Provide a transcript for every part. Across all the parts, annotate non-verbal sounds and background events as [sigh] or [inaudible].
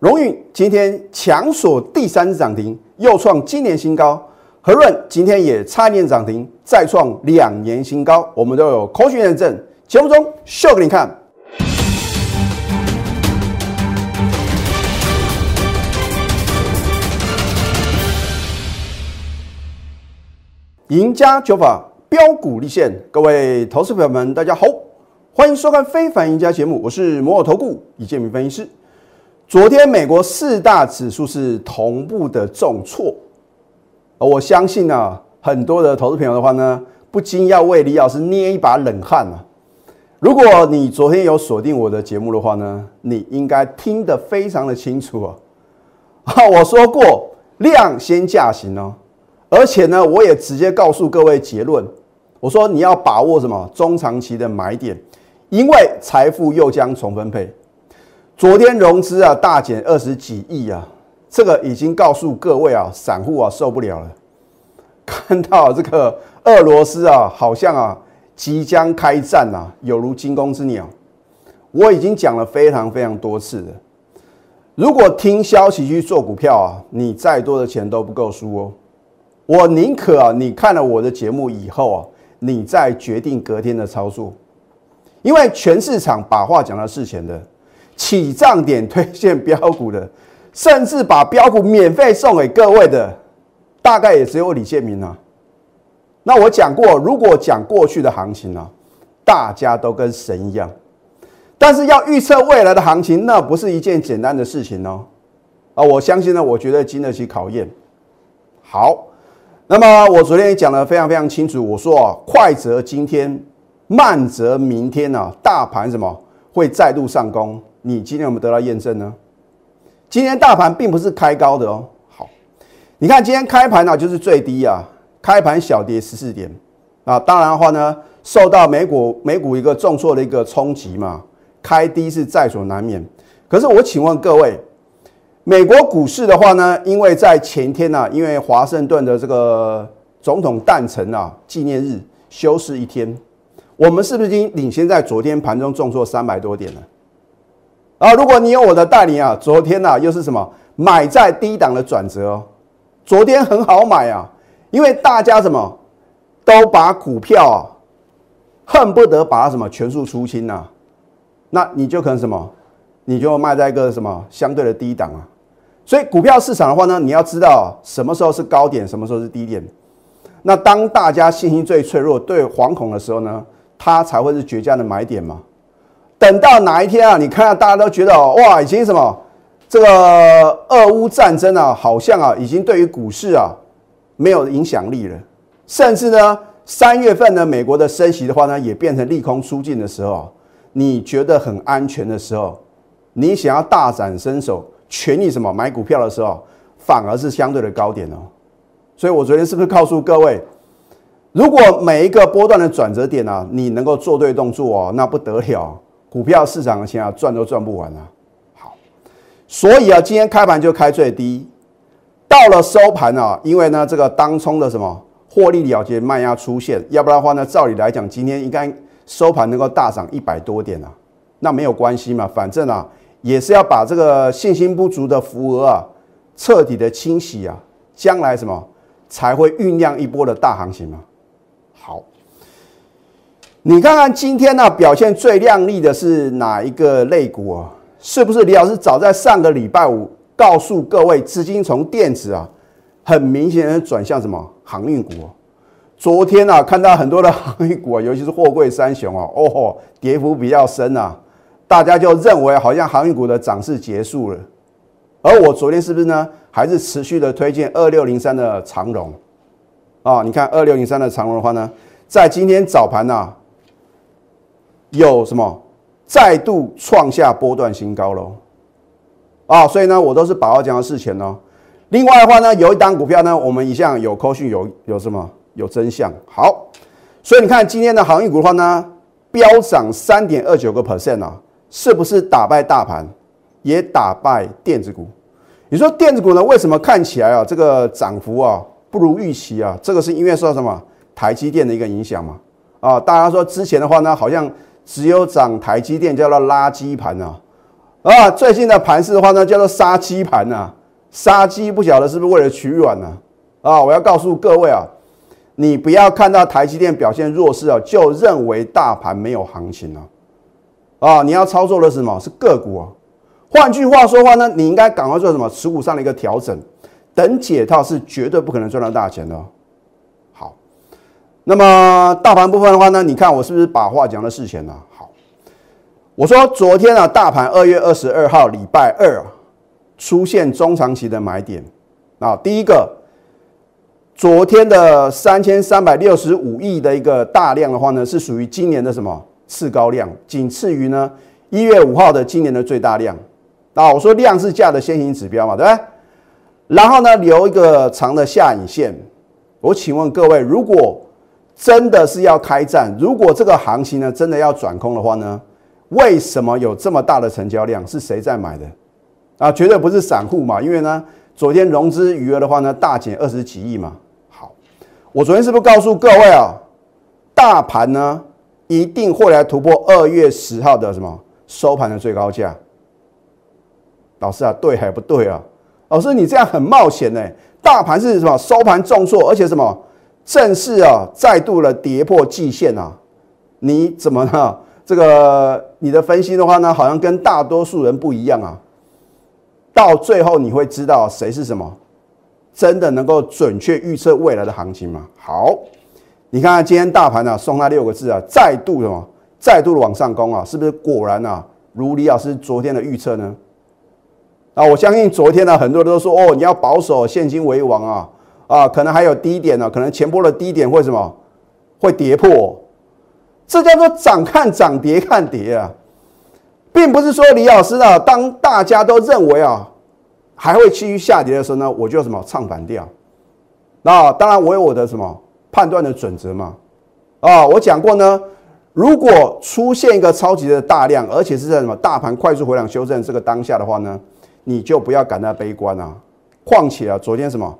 荣运今天强锁第三次涨停，又创今年新高。和润今天也差一点涨停，再创两年新高。我们都有科学验证，节目中秀给你看。赢家九法标股立现，各位投资朋友们，大家好，欢迎收看《非凡赢家》节目，我是摩尔投顾李建明分析师。昨天美国四大指数是同步的重挫，我相信呢，很多的投资朋友的话呢，不禁要为李老师捏一把冷汗啊。如果你昨天有锁定我的节目的话呢，你应该听得非常的清楚啊。[laughs] 我说过量先价行哦，而且呢，我也直接告诉各位结论，我说你要把握什么中长期的买点，因为财富又将重分配。昨天融资啊大减二十几亿啊，这个已经告诉各位啊，散户啊受不了了。看到这个俄罗斯啊，好像啊即将开战呐，有如惊弓之鸟。我已经讲了非常非常多次了，如果听消息去做股票啊，你再多的钱都不够输哦。我宁可啊，你看了我的节目以后啊，你再决定隔天的操作，因为全市场把话讲到事前的。起涨点推荐标股的，甚至把标股免费送给各位的，大概也只有李建明啊。那我讲过，如果讲过去的行情呢，大家都跟神一样。但是要预测未来的行情，那不是一件简单的事情哦。啊，我相信呢，我觉得经得起考验。好，那么我昨天也讲的非常非常清楚，我说啊，快则今天，慢则明天呢，大盘什么会再度上攻。你今天有没有得到验证呢？今天大盘并不是开高的哦。好，你看今天开盘呢就是最低啊，开盘小跌十四点啊。当然的话呢，受到美股美股一个重挫的一个冲击嘛，开低是在所难免。可是我请问各位，美国股市的话呢，因为在前天呢，因为华盛顿的这个总统诞辰啊纪念日休市一天，我们是不是已经领先在昨天盘中重挫三百多点了？啊，如果你有我的带领啊，昨天呢又是什么买在低档的转折哦？昨天很好买啊，因为大家什么都把股票啊恨不得把它什么全数出清呐，那你就可能什么，你就卖在一个什么相对的低档啊。所以股票市场的话呢，你要知道什么时候是高点，什么时候是低点。那当大家信心最脆弱、最惶恐的时候呢，它才会是绝佳的买点嘛。等到哪一天啊？你看到大家都觉得哇，已经什么这个俄乌战争啊，好像啊，已经对于股市啊没有影响力了。甚至呢，三月份呢，美国的升息的话呢，也变成利空出尽的时候，你觉得很安全的时候，你想要大展身手，全力什么买股票的时候，反而是相对的高点哦。所以我昨天是不是告诉各位，如果每一个波段的转折点啊，你能够做对动作哦，那不得了。股票市场的钱啊，赚都赚不完啊。好，所以啊，今天开盘就开最低，到了收盘啊，因为呢，这个当冲的什么获利了结卖压出现，要不然的话呢，照理来讲，今天应该收盘能够大涨一百多点啊。那没有关系嘛，反正啊，也是要把这个信心不足的浮额啊，彻底的清洗啊，将来什么才会酝酿一波的大行情嘛。好。你看看今天呢表现最亮丽的是哪一个类股啊？是不是李老师早在上个礼拜五告诉各位，资金从电子啊，很明显的转向什么航运股？昨天啊，看到很多的航运股啊，尤其是货柜三雄啊，哦吼，跌幅比较深啊，大家就认为好像航运股的涨势结束了。而我昨天是不是呢，还是持续的推荐二六零三的长荣啊？你看二六零三的长荣的话呢，在今天早盘呢。有什么再度创下波段新高喽？啊，所以呢，我都是把握讲的事前哦。另外的话呢，有一档股票呢，我们一向有扣讯有有什么有真相。好，所以你看今天的航运股的话呢，飙涨三点二九个 percent 啊，是不是打败大盘，也打败电子股？你说电子股呢，为什么看起来啊，这个涨幅啊不如预期啊？这个是因为受到什么台积电的一个影响嘛？啊，大家说之前的话呢，好像。只有涨台积电叫做垃圾盘啊，啊，最近的盘势的话呢，叫做杀鸡盘呐，杀鸡不晓得是不是为了取卵呢？啊，我要告诉各位啊，你不要看到台积电表现弱势啊，就认为大盘没有行情了。啊，你要操作的是什么？是个股啊。换句话说话呢，你应该赶快做什么？持股上的一个调整，等解套是绝对不可能赚到大钱的。那么大盘部分的话呢，你看我是不是把话讲的事前呢？好，我说昨天啊，大盘二月二十二号礼拜二出现中长期的买点啊，第一个，昨天的三千三百六十五亿的一个大量的话呢，是属于今年的什么次高量，仅次于呢一月五号的今年的最大量。啊，我说量是价的先行指标嘛，对不对？然后呢，留一个长的下影线。我请问各位，如果真的是要开战，如果这个行情呢真的要转空的话呢，为什么有这么大的成交量？是谁在买的？啊，绝对不是散户嘛，因为呢，昨天融资余额的话呢大减二十几亿嘛。好，我昨天是不是告诉各位啊，大盘呢一定会来突破二月十号的什么收盘的最高价？老师啊，对还不对啊？老师，你这样很冒险呢。大盘是什么？收盘重挫，而且什么？正式啊，再度的跌破季线啊。你怎么呢？这个你的分析的话呢，好像跟大多数人不一样啊。到最后你会知道谁是什么？真的能够准确预测未来的行情吗？好，你看看今天大盘呢，送那六个字啊，再度什么？再度的往上攻啊，是不是果然啊，如李老师昨天的预测呢？啊，我相信昨天呢，很多人都说哦，你要保守现金为王啊，啊，可能还有低点呢，可能前波的低点会什么会跌破，这叫做涨看涨，跌看跌啊，并不是说李老师呢，当大家都认为啊还会继续下跌的时候呢，我就什么唱反调。那当然我有我的什么判断的准则嘛，啊，我讲过呢，如果出现一个超级的大量，而且是在什么大盘快速回档修正这个当下的话呢？你就不要感到悲观啊！况且啊，昨天什么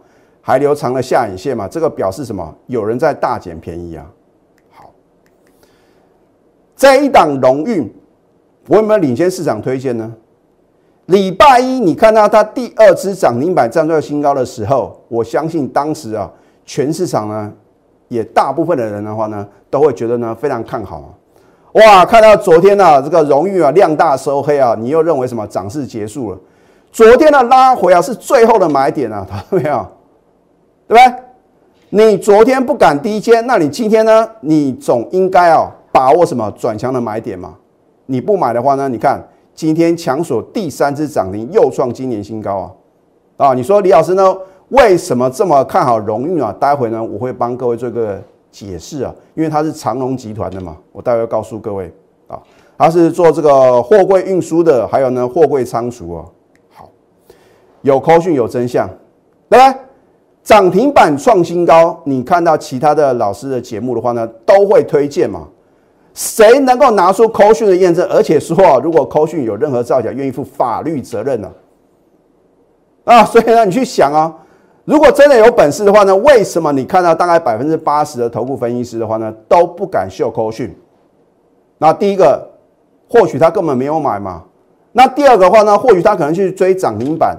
还留长了下影线嘛？这个表示什么？有人在大捡便宜啊！好，这一档荣运，我有没有领先市场推荐呢？礼拜一你看到它第二支涨停板站在新高的时候，我相信当时啊，全市场呢，也大部分的人的话呢，都会觉得呢非常看好啊！哇，看到昨天呢这个荣誉啊量大收黑啊，你又认为什么涨势结束了？昨天的拉回啊，是最后的买点啊，看到没有？对不对？你昨天不敢低接，那你今天呢？你总应该啊，把握什么转强的买点嘛？你不买的话呢？你看今天强锁第三只涨停，又创今年新高啊！啊，你说李老师呢？为什么这么看好荣誉啊？待会呢，我会帮各位做个解释啊，因为它是长隆集团的嘛，我待会告诉各位啊，它是做这个货柜运输的，还有呢，货柜仓储啊。有扣讯有真相，对不对？涨停板创新高，你看到其他的老师的节目的话呢，都会推荐嘛？谁能够拿出扣讯的验证，而且说啊，如果扣讯有任何造假，愿意负法律责任呢？啊，所以呢，你去想啊，如果真的有本事的话呢，为什么你看到大概百分之八十的头部分析师的话呢，都不敢秀扣讯？那第一个，或许他根本没有买嘛。那第二个话呢，或许他可能去追涨停板。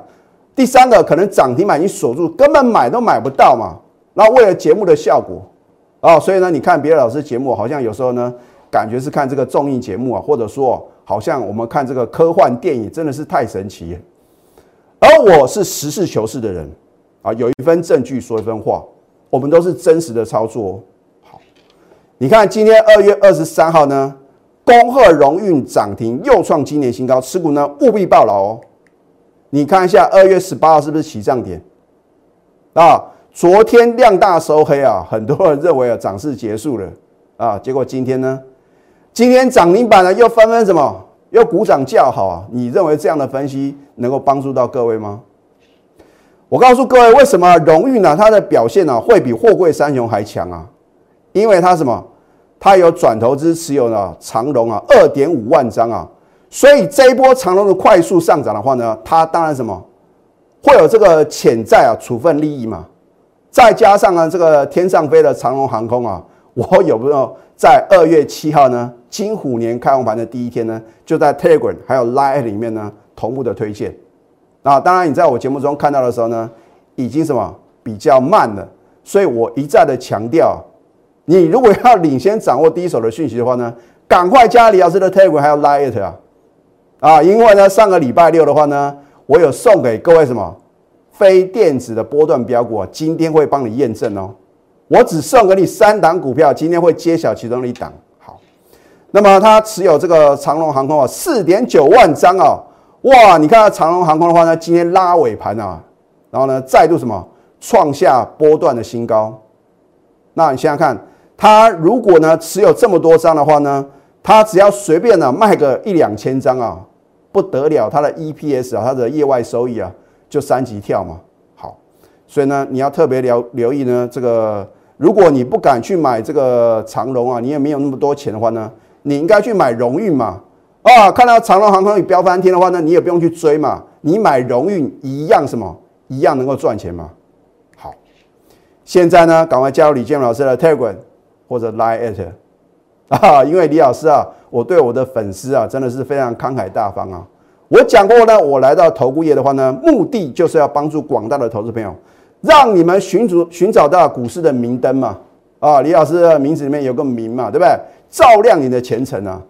第三个可能涨停板已经锁住，根本买都买不到嘛。那为了节目的效果啊，所以呢，你看别的老师节目，好像有时候呢，感觉是看这个综艺节目啊，或者说好像我们看这个科幻电影，真的是太神奇。而我是实事求是的人啊，有一份证据说一分话，我们都是真实的操作。好，你看今天二月二十三号呢，恭贺荣运涨停，又创今年新高，持股呢务必报牢哦。你看一下二月十八号是不是起涨点啊？昨天量大收黑啊，很多人认为啊涨势结束了啊，结果今天呢，今天涨停板呢又纷纷什么又鼓掌叫好啊？你认为这样的分析能够帮助到各位吗？我告诉各位，为什么荣誉呢？它的表现呢会比货柜三雄还强啊？因为它什么？它有转投资持有呢长荣啊二点五万张啊。所以这一波长龙的快速上涨的话呢，它当然什么？会有这个潜在啊处分利益嘛，再加上呢这个天上飞的长龙航空啊，[laughs] 我有没有在二月七号呢，金虎年开红盘的第一天呢，就在 Telegram 还有 Line 里面呢同步的推荐。那当然，你在我节目中看到的时候呢，已经什么比较慢了，所以我一再的强调，你如果要领先掌握第一手的讯息的话呢，赶快加李老师的 Telegram 还有 Line 啊，啊，因为呢上个礼拜六的话呢，我有送给各位什么非电子的波段标股，今天会帮你验证哦。我只送给你三档股票，今天会揭晓其中的一档。好，那么他持有这个长龙航空啊，四点九万张啊，哇！你看长龙航空的话呢，今天拉尾盘啊，然后呢再度什么创下波段的新高。那你想想看，他如果呢持有这么多张的话呢，他只要随便呢卖个一两千张啊，不得了，它的 EPS 啊，它的业外收益啊，就三级跳嘛。好，所以呢，你要特别留留意呢这个。如果你不敢去买这个长荣啊，你也没有那么多钱的话呢，你应该去买荣誉嘛。啊，看到长荣航空已飙翻天的话呢，你也不用去追嘛，你买荣誉一样什么，一样能够赚钱嘛。好，现在呢，赶快加入李建老师的 Telegram 或者 Line at [laughs] 啊，因为李老师啊，我对我的粉丝啊，真的是非常慷慨大方啊。我讲过呢，我来到投顾业的话呢，目的就是要帮助广大的投资朋友。让你们寻找寻找到股市的明灯嘛？啊，李老师的名字里面有个明嘛，对不对？照亮你的前程啊！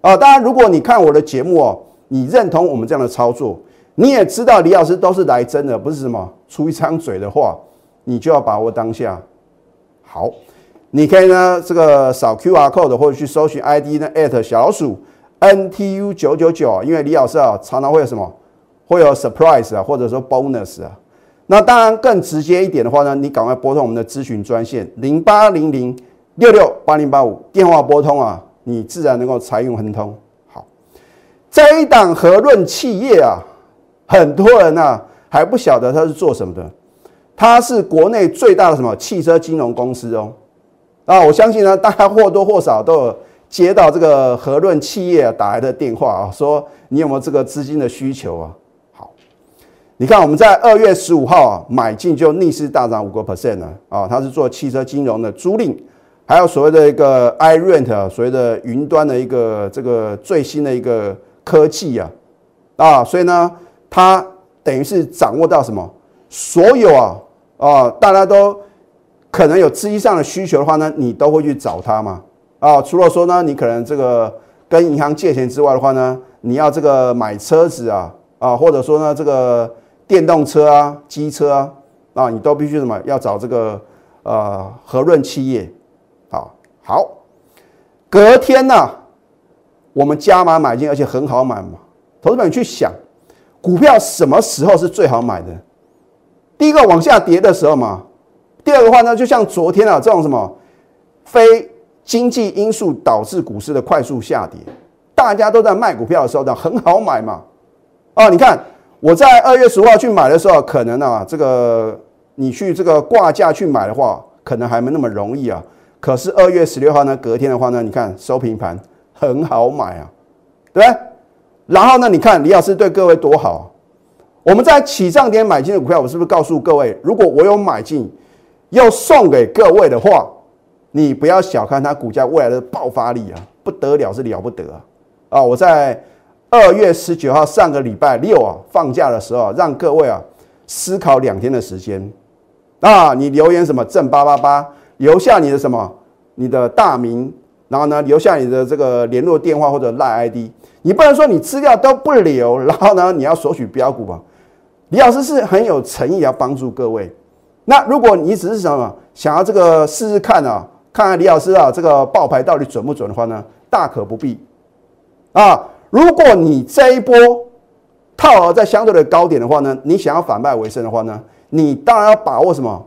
啊，当然，如果你看我的节目哦，你认同我们这样的操作，你也知道李老师都是来真的，不是什么出一张嘴的话，你就要把握当下。好，你可以呢这个扫 Q R code 或者去搜寻 I D 呢 at 小老鼠 N T U 九九九，因为李老师啊常常会有什么会有 surprise 啊，或者说 bonus 啊。那当然，更直接一点的话呢，你赶快拨通我们的咨询专线零八零零六六八零八五，电话拨通啊，你自然能够财运亨通。好，这一档和润企业啊，很多人呢还不晓得它是做什么的，它是国内最大的什么汽车金融公司哦。啊，我相信呢，大家或多或少都有接到这个和润企业打来的电话啊，说你有没有这个资金的需求啊？好你看，我们在二月十五号啊买进就逆势大涨五个 percent 呢啊，它是做汽车金融的租赁，还有所谓的一个 iRent 啊所谓的云端的一个这个最新的一个科技啊啊，所以呢，它等于是掌握到什么？所有啊啊，大家都可能有资金上的需求的话呢，你都会去找他嘛啊。除了说呢，你可能这个跟银行借钱之外的话呢，你要这个买车子啊啊，或者说呢这个。电动车啊，机车啊，啊，你都必须什么？要找这个呃和润企业，啊，好，隔天呢，我们加码买进，而且很好买嘛。投资者去想，股票什么时候是最好买的？第一个往下跌的时候嘛。第二个话呢，就像昨天啊这种什么非经济因素导致股市的快速下跌，大家都在卖股票的时候呢，很好买嘛。哦，你看。我在二月十五号去买的时候，可能啊，这个你去这个挂价去买的话，可能还没那么容易啊。可是二月十六号呢，隔天的话呢，你看收平盘，很好买啊，对不对？然后呢，你看李老师对各位多好。我们在起涨点买进的股票，我是不是告诉各位，如果我有买进，要送给各位的话，你不要小看它股价未来的爆发力啊，不得了是了不得啊！啊，我在。二月十九号，上个礼拜六啊，放假的时候，让各位啊思考两天的时间啊，你留言什么正八八八，留下你的什么你的大名，然后呢留下你的这个联络电话或者赖 ID，你不能说你资料都不留，然后呢你要索取标股吧？李老师是很有诚意要帮助各位。那如果你只是什么想要这个试试看啊，看看李老师啊这个爆牌到底准不准的话呢，大可不必啊。如果你这一波套牢在相对的高点的话呢，你想要反败为胜的话呢，你当然要把握什么？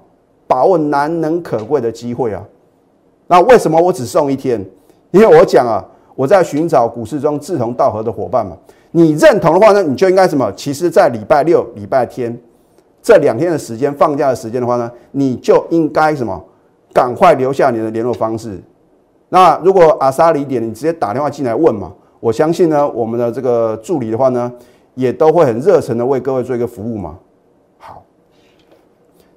把握难能可贵的机会啊！那为什么我只送一天？因为我讲啊，我在寻找股市中志同道合的伙伴嘛。你认同的话呢，你就应该什么？其实，在礼拜六、礼拜天这两天的时间，放假的时间的话呢，你就应该什么？赶快留下你的联络方式。那如果阿萨里点，你直接打电话进来问嘛。我相信呢，我们的这个助理的话呢，也都会很热诚的为各位做一个服务嘛。好，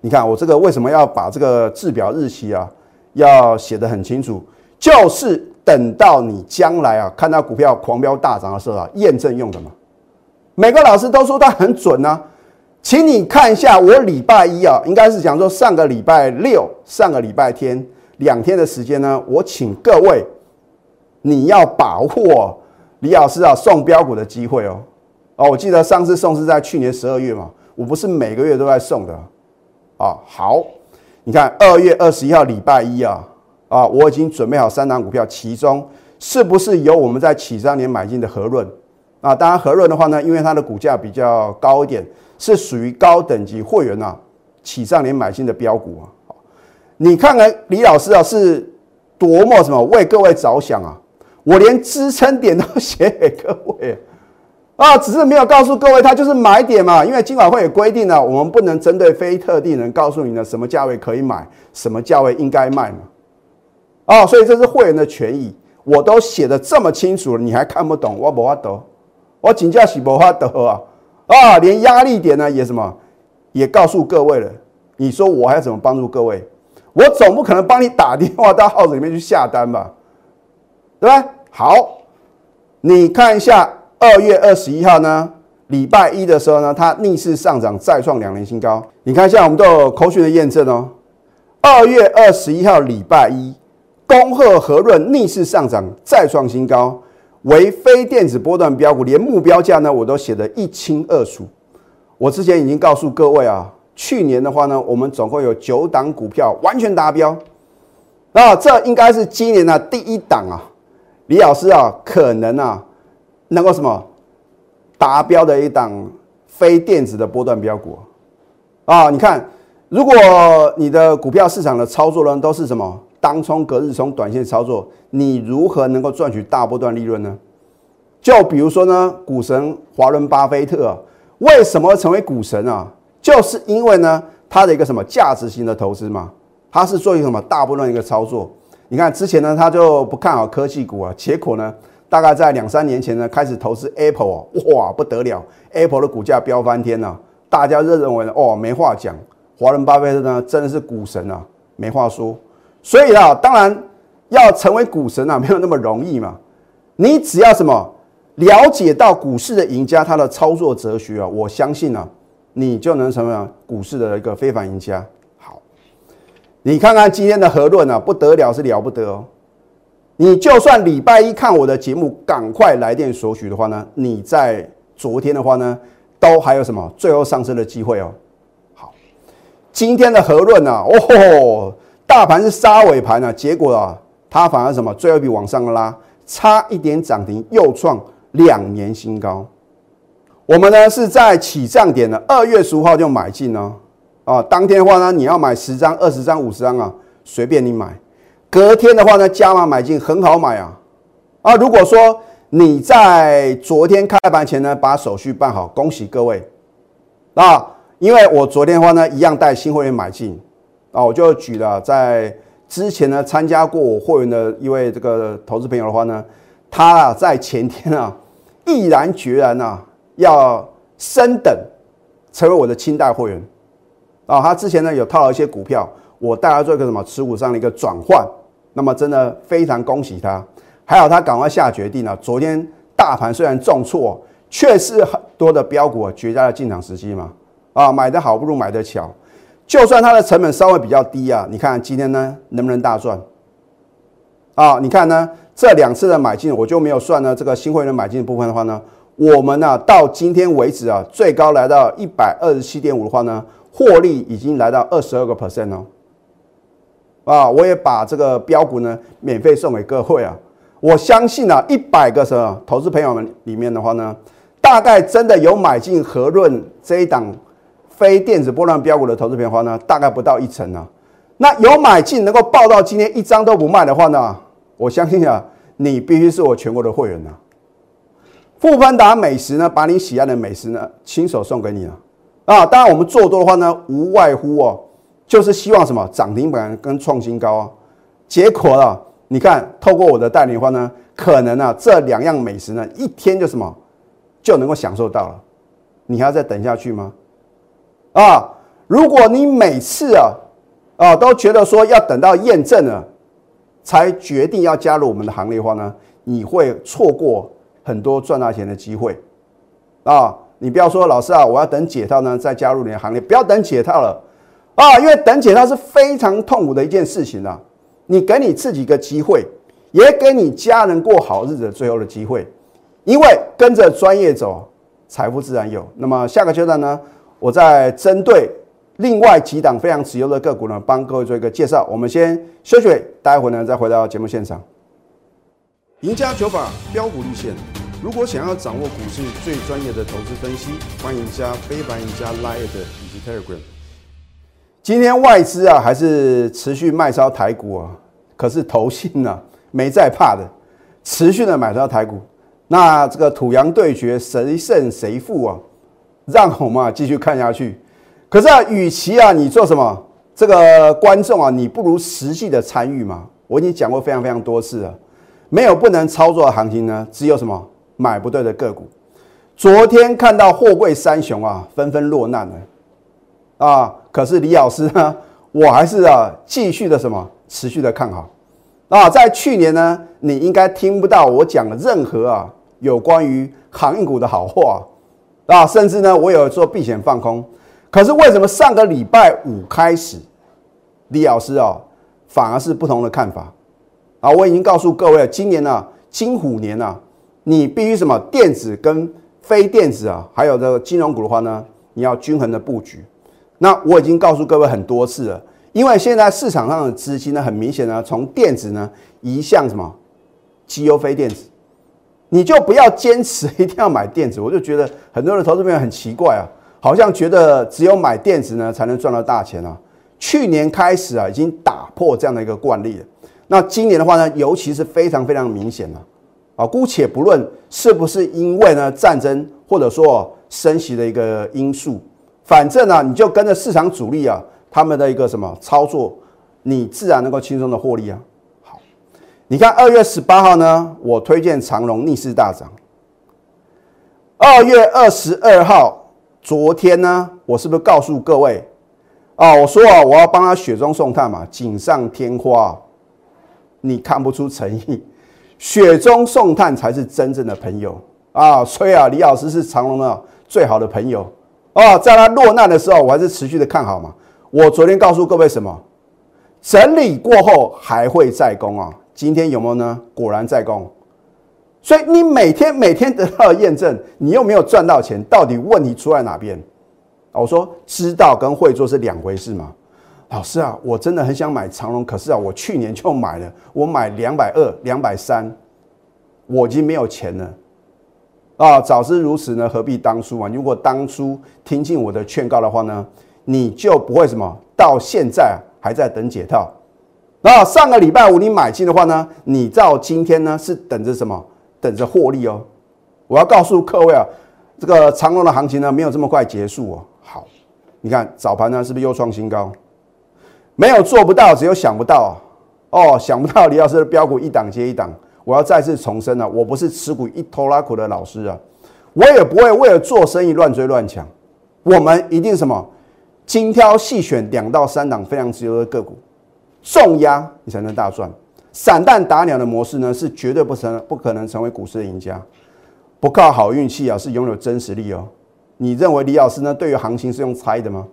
你看我这个为什么要把这个制表日期啊，要写得很清楚？就是等到你将来啊看到股票狂飙大涨的时候啊，验证用的嘛。每个老师都说它很准啊，请你看一下我礼拜一啊，应该是讲说上个礼拜六、上个礼拜天两天的时间呢，我请各位你要把握李老师啊送标股的机会哦。哦，我记得上次送是在去年十二月嘛，我不是每个月都在送的啊。好，你看二月二十一号礼拜一啊，啊，我已经准备好三档股票，其中是不是有我们在起涨年买进的和润啊？当然和润的话呢，因为它的股价比较高一点，是属于高等级会员啊，起上年买进的标股啊。你看看李老师啊，是多么什么为各位着想啊！我连支撑点都 [laughs] 写给各位。啊，只是没有告诉各位，它就是买点嘛。因为今晚会也规定了，我们不能针对非特定人告诉你呢什么价位可以买，什么价位应该卖嘛。哦，所以这是会员的权益，我都写的这么清楚了，你还看不懂？我不懂，我请教是不法懂啊！啊，连压力点呢也什么也告诉各位了。你说我还要怎么帮助各位？我总不可能帮你打电话到号子里面去下单吧？对吧？好，你看一下。二月二十一号呢，礼拜一的时候呢，它逆势上涨，再创两年新高。你看一下，我们都有口讯的验证哦。二月二十一号礼拜一，恭贺和润逆势上涨，再创新高，为非电子波段标股，连目标价呢我都写得一清二楚。我之前已经告诉各位啊，去年的话呢，我们总共有九档股票完全达标，那这应该是今年的第一档啊。李老师啊，可能啊。能够什么达标的一档非电子的波段标股啊？你看，如果你的股票市场的操作呢都是什么当冲、隔日冲、短线操作，你如何能够赚取大波段利润呢？就比如说呢，股神华伦巴菲特为什么成为股神啊？就是因为呢，他的一个什么价值型的投资嘛，他是做一个什么大波段一个操作。你看之前呢，他就不看好科技股啊，结果呢？大概在两三年前呢，开始投资 Apple 哦，哇不得了，Apple 的股价飙翻天了，大家认认为哦没话讲，华伦巴菲特呢真的是股神啊，没话说。所以啊，当然要成为股神啊，[laughs] 没有那么容易嘛。你只要什么了解到股市的赢家他的操作哲学啊，我相信啊，你就能成为股市的一个非凡赢家。好，你看看今天的和论啊，不得了是了不得哦。你就算礼拜一看我的节目，赶快来电索取的话呢，你在昨天的话呢，都还有什么最后上升的机会哦。好，今天的和润呢，哦，大盘是杀尾盘啊，结果啊，它反而什么最后一笔往上拉，差一点涨停，又创两年新高。我们呢是在起涨点的二月十五号就买进呢，啊，当天的话呢，你要买十张、二十张、五十张啊，随便你买。隔天的话呢，加码买进很好买啊！啊，如果说你在昨天开盘前呢把手续办好，恭喜各位啊！因为我昨天的话呢，一样带新会员买进啊，我就举了在之前呢参加过我会员的一位这个投资朋友的话呢，他啊在前天啊毅然决然啊要升等成为我的清代会员啊，他之前呢有套了一些股票，我带他做一个什么持股上的一个转换。那么真的非常恭喜他，还好他赶快下决定了。昨天大盘虽然重挫，却是很多的标股绝佳的进场时机嘛。啊，买的好不如买的巧，就算它的成本稍微比较低啊，你看今天呢能不能大赚？啊，你看呢这两次的买进我就没有算呢这个新会员买进的部分的话呢，我们呢到今天为止啊最高来到一百二十七点五的话呢，获利已经来到二十二个 percent 哦。啊，我也把这个标股呢免费送给各位啊！我相信啊，一百个什么投资朋友们里面的话呢，大概真的有买进和润这一档非电子波段标股的投资朋友的话呢，大概不到一成啊。那有买进能够报到今天一张都不卖的话呢，我相信啊，你必须是我全国的会员呐。富芬达美食呢，把你喜爱的美食呢亲手送给你了啊！当然我们做多的话呢，无外乎哦。就是希望什么涨停板跟创新高啊，结果啊，你看透过我的带领的话呢，可能啊这两样美食呢一天就什么就能够享受到了，你还要再等下去吗？啊，如果你每次啊啊都觉得说要等到验证了才决定要加入我们的行列的话呢，你会错过很多赚大钱的机会啊！你不要说老师啊，我要等解套呢再加入你的行列，不要等解套了啊，因为等解套是非常痛苦的一件事情啊。你给你自己一个机会，也给你家人过好日子最后的机会，因为跟着专业走，财富自然有。那么下个阶段呢，我在针对。另外几档非常持有的个股呢，帮各位做一个介绍。我们先休息，待会呢再回到节目现场。赢家九法标股立线，如果想要掌握股市最专业的投资分析，欢迎加非凡、加 Line 以及 Telegram。今天外资啊还是持续卖超台股啊，可是投信呢没在怕的，持续的买超台股。那这个土洋对决谁胜谁负啊？让我们啊继续看下去。可是啊，与其啊，你做什么这个观众啊，你不如实际的参与嘛。我已经讲过非常非常多次了，没有不能操作的行情呢，只有什么买不对的个股。昨天看到货柜三雄啊，纷纷落难了啊。可是李老师呢，我还是啊，继续的什么持续的看好啊。在去年呢，你应该听不到我讲任何啊有关于航运股的好话，啊甚至呢，我有做避险放空。可是为什么上个礼拜五开始，李老师啊，反而是不同的看法啊？我已经告诉各位了，今年呢，金虎年啊，你必须什么电子跟非电子啊，还有这个金融股的话呢，你要均衡的布局。那我已经告诉各位很多次了，因为现在市场上的资金呢，很明显呢，从电子呢移向什么绩优非电子，你就不要坚持 [laughs] 一定要买电子。我就觉得很多的投资朋友很奇怪啊。好像觉得只有买电子呢才能赚到大钱啊！去年开始啊，已经打破这样的一个惯例了。那今年的话呢，尤其是非常非常明显了啊！姑且不论是不是因为呢战争或者说升息的一个因素，反正呢你就跟着市场主力啊他们的一个什么操作，你自然能够轻松的获利啊！你看二月十八号呢，我推荐长隆逆势大涨。二月二十二号。昨天呢，我是不是告诉各位啊？我说啊，我要帮他雪中送炭嘛，锦上添花。你看不出诚意，雪中送炭才是真正的朋友啊！所以啊，李老师是长隆的最好的朋友啊。在他落难的时候，我还是持续的看好嘛。我昨天告诉各位什么？整理过后还会再攻啊！今天有没有呢？果然在攻。所以你每天每天得到验证，你又没有赚到钱，到底问题出在哪边？我说知道跟会做是两回事嘛。老师啊，我真的很想买长隆，可是啊，我去年就买了，我买两百二、两百三，我已经没有钱了啊！早知如此呢，何必当初啊？如果当初听进我的劝告的话呢，你就不会什么到现在还在等解套。那上个礼拜五你买进的话呢，你到今天呢是等着什么？等着获利哦！我要告诉各位啊，这个长隆的行情呢，没有这么快结束哦。好，你看早盘呢，是不是又创新高？没有做不到，只有想不到哦。想不到李老师的标股一档接一档。我要再次重申了，我不是持股一拖拉苦的老师啊，我也不会为了做生意乱追乱抢。我们一定什么精挑细选两到三档非常值优的个股，重压你才能大赚。散弹打鸟的模式呢，是绝对不成不可能成为股市的赢家。不靠好运气啊，是拥有真实力哦。你认为李老师呢，对于行情是用猜的吗？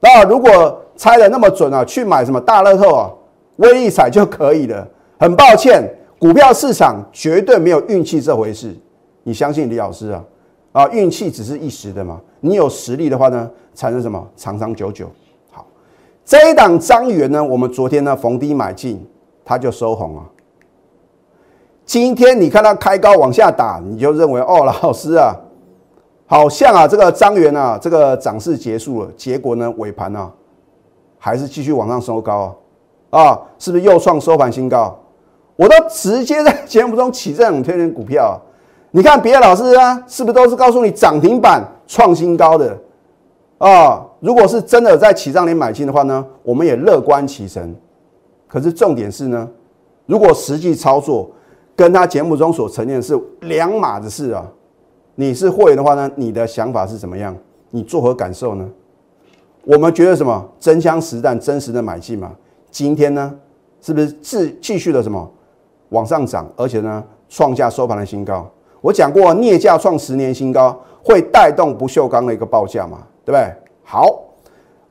那如果猜的那么准啊，去买什么大乐透啊、威力彩就可以了。很抱歉，股票市场绝对没有运气这回事。你相信李老师啊？啊，运气只是一时的嘛。你有实力的话呢，才能什么长长久久。这一档张元呢，我们昨天呢逢低买进。它就收红啊！今天你看它开高往下打，你就认为哦，老师啊，好像啊，这个张元啊，这个涨势结束了。结果呢，尾盘呢，还是继续往上收高啊！啊，是不是又创收盘新高？我都直接在节目中起这种推荐股票，你看别的老师啊，是不是都是告诉你涨停板创新高的啊？如果是真的在起涨点买进的话呢，我们也乐观其成。可是重点是呢，如果实际操作跟他节目中所呈现的是两码子事啊，你是会员的话呢，你的想法是怎么样？你作何感受呢？我们觉得什么真枪实弹、真实的买进嘛？今天呢，是不是继继续的什么往上涨，而且呢创下收盘的新高？我讲过，镍价创十年新高，会带动不锈钢的一个报价嘛，对不对？好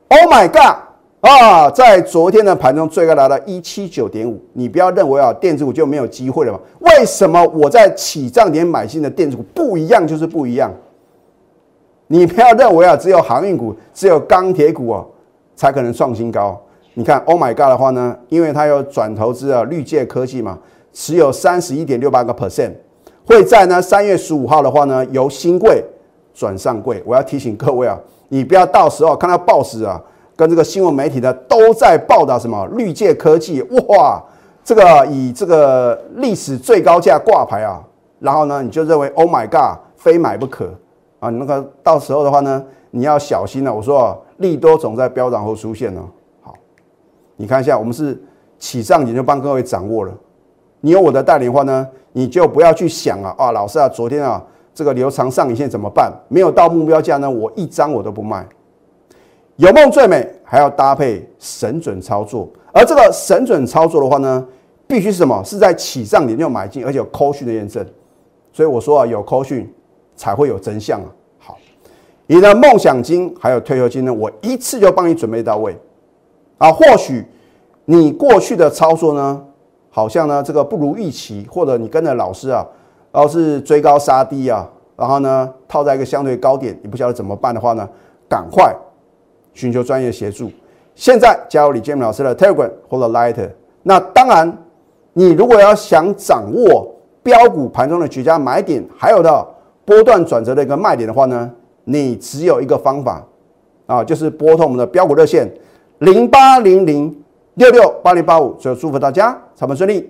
，Oh my God 啊，在昨天的盘中最高达到一七九点五，你不要认为啊电子股就没有机会了嘛？为什么我在起涨点买进的电子股不一样就是不一样？你不要认为啊，只有航运股、只有钢铁股哦，才可能创新高。你看，Oh my God 的话呢，因为它有转投资啊，绿界科技嘛，持有三十一点六八个 percent，会在呢三月十五号的话呢，由新贵转上柜。我要提醒各位啊，你不要到时候看到报纸啊，跟这个新闻媒体呢都在报道什么绿界科技，哇，这个以这个历史最高价挂牌啊，然后呢，你就认为 Oh my God，非买不可。啊，那个到时候的话呢，你要小心了。我说啊，利多总在飙涨后出现呢。好，你看一下，我们是起涨点就帮各位掌握了。你有我的带领的话呢，你就不要去想啊啊，老师啊，昨天啊这个留长上影线怎么办？没有到目标价呢，我一张我都不卖。有梦最美，还要搭配神准操作。而这个神准操作的话呢，必须是什么？是在起涨点就买进，而且有扣讯的验证。所以我说啊，有扣讯。才会有真相啊！好，你的梦想金还有退休金呢，我一次就帮你准备到位啊。或许你过去的操作呢，好像呢这个不如预期，或者你跟着老师啊，然后是追高杀低啊，然后呢套在一个相对高点，你不晓得怎么办的话呢，赶快寻求专业协助。现在加入李建明老师的 Telegram 或者 Light，那当然你如果要想掌握标股盘中的绝佳买点，还有的。波段转折的一个卖点的话呢，你只有一个方法啊，就是拨通我们的标股热线零八零零六六八零八五。所以祝福大家操盘顺利，